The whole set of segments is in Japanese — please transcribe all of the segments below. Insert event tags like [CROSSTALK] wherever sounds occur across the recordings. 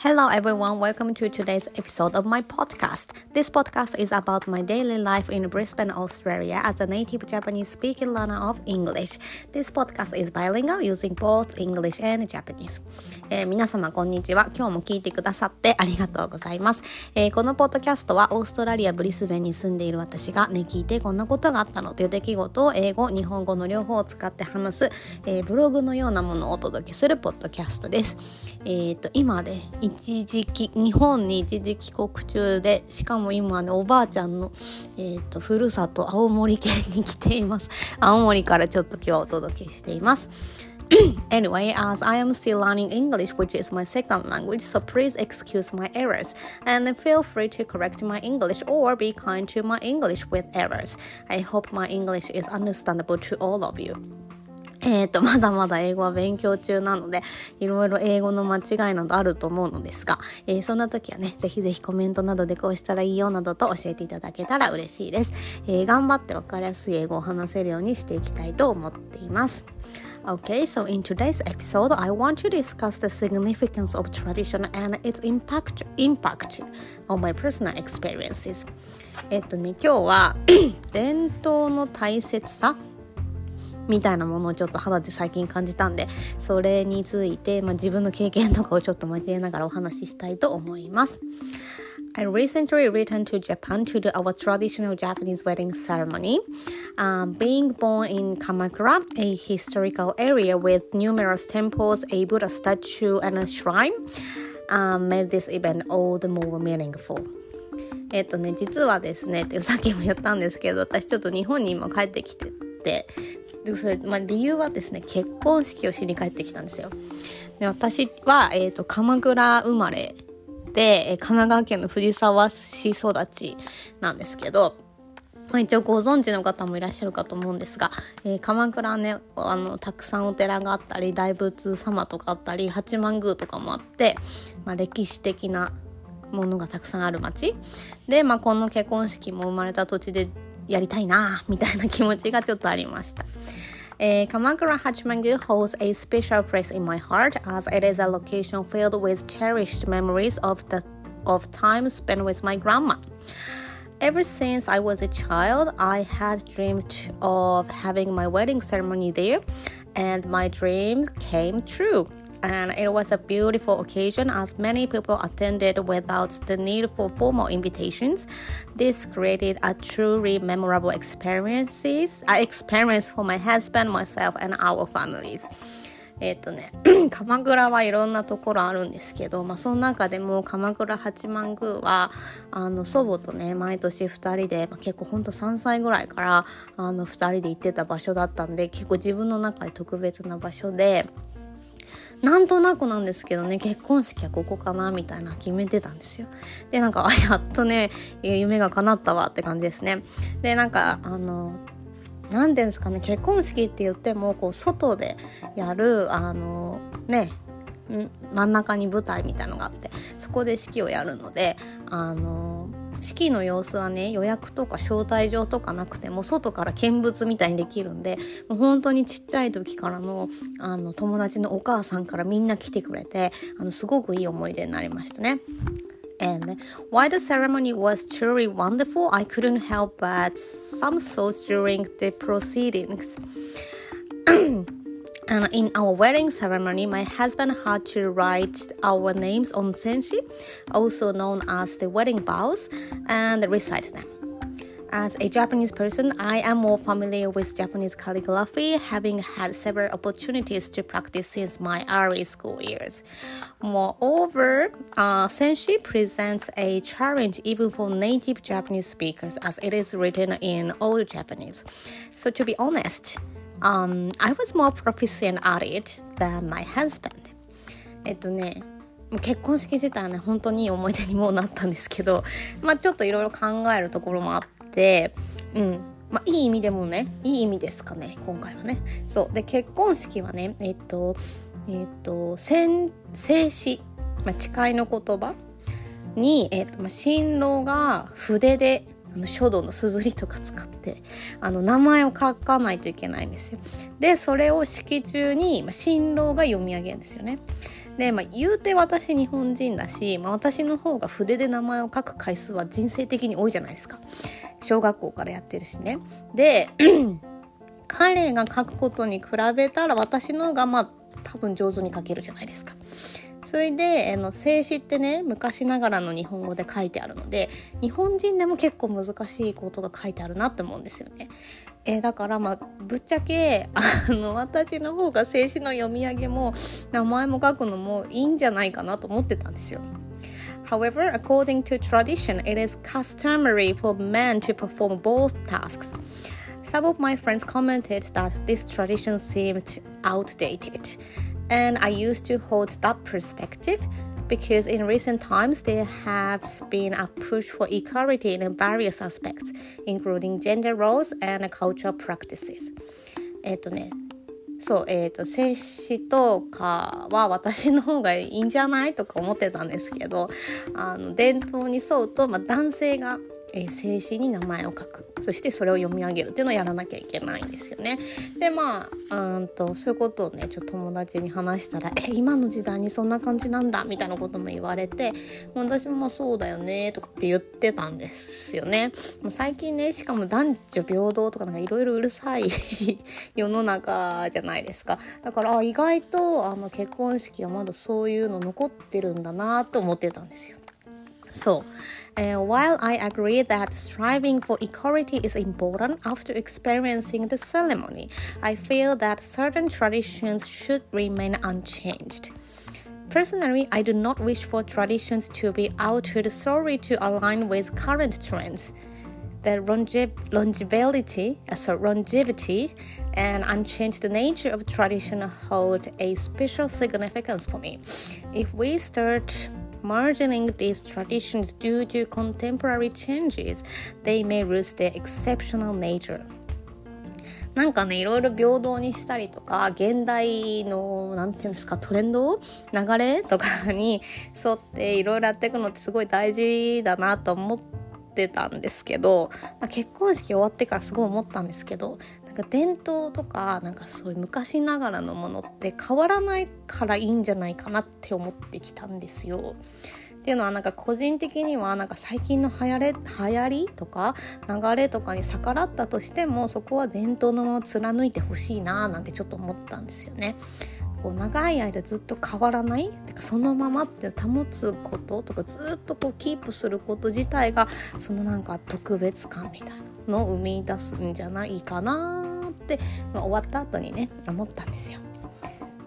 Hello everyone, welcome to today's episode of my podcast. This podcast is about my daily life in Brisbane, Australia as a native Japanese speaking learner of English. This podcast is bilingual using both English and Japanese. えー、皆様こんにちは。今日も聞いてくださってありがとうございます、えー、このポッドキャストはオーストラリア・ブリスベンに住んでいる私がね、聞いてこんなことがあったのという出来事を英語、日本語の両方を使って話す、えー、ブログのようなものをお届けするポッドキャストです。えっ、と、今で、ね、一時期日本に一時帰国中でしかも今ねおばあちゃんの、えーと、ふるさと青森県に来ています青森からちょっと今日お届けしています anyway, as I am still learning English, which is my second language, so please excuse my errors and feel free to correct my English or be kind to my English with errors. I hope my English is understandable to all of you. えっ、ー、と、まだまだ英語は勉強中なので、いろいろ英語の間違いなどあると思うのですが、えー、そんな時はね、ぜひぜひコメントなどでこうしたらいいよなどと教えていただけたら嬉しいです。えー、頑張ってわかりやすい英語を話せるようにしていきたいと思っています。Okay, so in today's episode, I want to discuss the significance of tradition and its impact, impact on my personal experiences. えっとね、今日は [CLEARS THROAT] 伝統の大切さみたいなものをちょっと肌で最近感じたんでそれについて、まあ、自分の経験とかをちょっと交えながらお話ししたいと思います。I recently returned to Japan to do our traditional Japanese wedding ceremony. Um, being born in Kamakura, a historical area with numerous temples, a Buddha statue, and a shrine, um, made this event all the more meaningful. えっとね、実はですね、ってさっきも言ったんですけど、私ちょっと日本に今帰ってきてて、でそれ、まあ、理由はですね結婚式をしに帰ってきたんですよ。で私は、えーと、鎌倉生まれで神奈川県の藤沢市育ちなんですけどまあ、一応ご存知の方もいらっしゃるかと思うんですが、えー、鎌倉ねあのたくさんお寺があったり大仏様とかあったり八幡宮とかもあって、まあ、歴史的なものがたくさんある町。で、まあ、この結婚式も生まれた土地でやりたいなみたいな気持ちがちょっとありました。Uh, Kamakura Hachimangu holds a special place in my heart as it is a location filled with cherished memories of the of time spent with my grandma. Ever since I was a child, I had dreamed of having my wedding ceremony there, and my dream came true And it was a beautiful occasion as many people attended without the need for formal invitations. This created a truly memorable experiences, uh, experience for my husband, myself, and our families. えっとね、鎌倉はいろんなところあるんですけど、まあ、その中でも鎌倉八幡宮はあの祖母とね毎年2人で、まあ、結構ほんと3歳ぐらいからあの2人で行ってた場所だったんで結構自分の中で特別な場所でなんとなくなんですけどね結婚式はここかなみたいな決めてたんですよ。でなんかあやっとね夢が叶ったわって感じですね。でなんかあの何ていうんですかね結婚式って言ってもこう外でやるあのね真ん中に舞台みたいのがあってそこで式をやるのであの式の様子はね予約とか招待状とかなくても外から見物みたいにできるんでもう本当にちっちゃい時からのあの友達のお母さんからみんな来てくれてあのすごくいい思い出になりましたね。And while the ceremony was truly wonderful, I couldn't help but some thoughts during the proceedings. And in our wedding ceremony, my husband had to write our names on senshi, also known as the wedding vows, and recite them. As a Japanese person, I am more familiar with Japanese calligraphy, having had several opportunities to practice since my early school years. Moreover, uh, Senshi presents a challenge even for native Japanese speakers as it is written in Old Japanese. So, to be honest, um, I was more proficient at it than my husband. えっとね、結婚式自体はね、本当にいい思い出にもなったんですけど、[LAUGHS] まあちょっといろいろ考えるところもあって、うん。まあいい意味でもね、いい意味ですかね、今回はね。そう。で、結婚式はね、えっと、えっと、先生詞、まあ、誓いの言葉に、えっと、まあ、新郎が筆であの書道のすずりとか使ってあの名前を書かないといけないんですよ。でそれを式中に新郎が読み上げるんですよね。で、まあ、言うて私日本人だし、まあ、私の方が筆で名前を書く回数は人生的に多いじゃないですか小学校からやってるしねで [CLEARS THROAT] 彼が書くことに比べたら私の方がまあ多分上手に書けるじゃないですか。それであの静止ってね昔ながらの日本語で書いてあるので日本人でも結構難しいことが書いてあるなって思うんですよね。えー、だからまあぶっちゃけあの私の方が静止の読み上げも名前も書くのもいいんじゃないかなと思ってたんですよ。However, according to tradition, it is customary for men to perform both tasks. Some of my friends commented that this tradition seemed outdated, and I used to hold that perspective because in recent times there has been a push for equality in various aspects, including gender roles and cultural practices. えっとね、そう、えっ、ー、と、精子とかは私の方がいいんじゃないとか思ってたんですけど、あの、伝統に沿うと、まあ、男性が えー、静止に名前を書くそしてそれを読み上げるっていうのをやらなきゃいけないんですよね。でまあうんとそういうことをねちょっと友達に話したら「え今の時代にそんな感じなんだ」みたいなことも言われて「私もそうだよね」とかって言ってたんですよね。もう最近ねしかも男女平等とかなんかいろいろうるさい [LAUGHS] 世の中じゃないですか。だから意外とあの結婚式はまだそういうの残ってるんだなと思ってたんですよ。そう。And while I agree that striving for equality is important after experiencing the ceremony, I feel that certain traditions should remain unchanged. Personally, I do not wish for traditions to be altered solely to align with current trends. The longe- longevity, uh, so longevity and unchanged nature of tradition hold a special significance for me. If we start margining these traditions due to contemporary changes, they may lose their exceptional nature. なんかねいろいろ平等にしたりとか現代の何て言うんですかトレンド流れとかに沿っていろいろやっていくのってすごい大事だなと思ってたんですけどまあ結婚式終わってからすごい思ったんですけど伝統とかなんかそういう昔ながらのものって変わらないからいいんじゃないかなって思ってきたんですよ。っていうのはなんか個人的にはなんか最近の流行れ流行りとか流れとかに逆らったとしてもそこは伝統のまま貫いてほしいななんてちょっと思ったんですよね。こう長い間ずっと変わらないてかそのままって保つこととかずっとこうキープすること自体がそのなんか特別感みたいなのを生み出すんじゃないかな、まあ、終わった後にね思ったんですよ。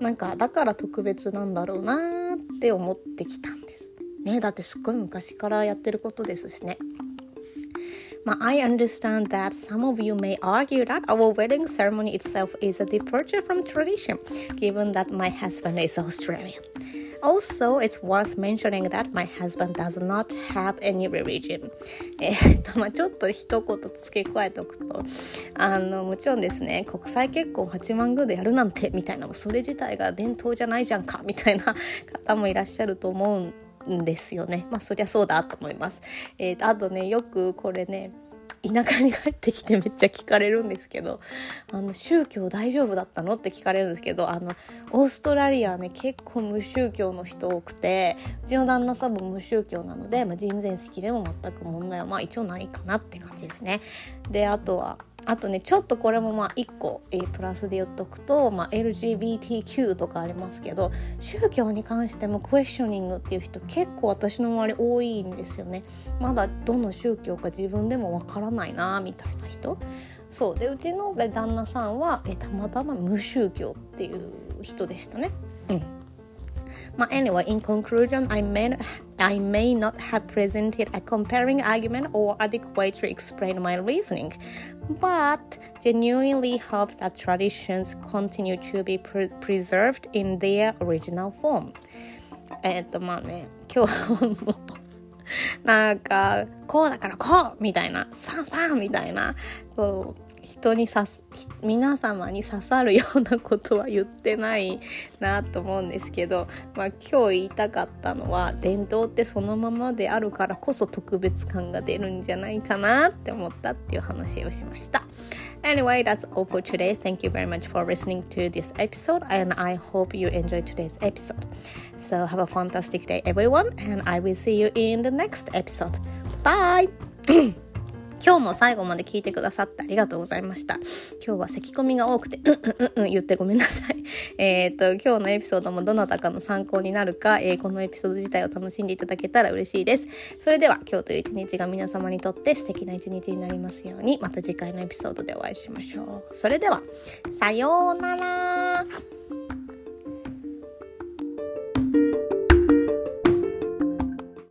なんかだから特別なんだろうなって思ってきたんです。ねだってすっごい昔からやってることですしね。まあ、I understand that some of you may argue that our wedding ceremony itself is a departure from tradition, given that my husband is Australian. Also, it's worth mentioning that my husband does not have any religion. [LAUGHS] えっと、まあちょっと一言付け加えておくと、あの、もちろんですね、国際結婚8万宮でやるなんて、みたいな、それ自体が伝統じゃないじゃんか、みたいな方もいらっしゃると思うんですよね。まあそりゃそうだと思います。えー、と、あとね、よくこれね、田舎に帰ってきてめっちゃ聞かれるんですけどあの宗教大丈夫だったの？って聞かれるんですけどあのオーストラリアね結構無宗教の人多くてうちの旦那さんも無宗教なので、まあ、人前式でも全く問題はまあ一応ないかなって感じですね。であとはあとねちょっとこれもまあ1個、えー、プラスで言っとくと、まあ、LGBTQ とかありますけど宗教に関してもクエスチョニングっていう人結構私の周り多いんですよね。まだどの宗教か自分でもわからないなみたいな人。そう。でうちの旦那さんは、えー、たまたま無宗教っていう人でしたね。うん。But anyway, in conclusion, I may, I may not have presented a comparing argument or adequately explained my reasoning, but genuinely hope that traditions continue to be pre preserved in their original form. えっとまあね今日もなんかこうだからこうみたいなスパンスパンみたいなこう [LAUGHS] 人にさす皆様に刺さるようなことは言ってないなと思うんですけど、まあ、今日言いたかったのは伝統ってそのままであるからこそ特別感が出るんじゃないかなって思ったっていう話をしました。Anyway, that's all for today. Thank you very much for listening to this episode, and I hope you enjoyed today's episode. So, have a fantastic day, everyone, and I will see you in the next episode. Bye! 今日も最後まで聞いてくださってありがとうございました。今日は咳込みが多くて、うんうんうんうん言ってごめんなさい。[LAUGHS] えっと、今日のエピソードもどなたかの参考になるか、えー、このエピソード自体を楽しんでいただけたら嬉しいです。それでは、今日という一日が皆様にとって素敵な一日になりますように、また次回のエピソードでお会いしましょう。それでは、さようなら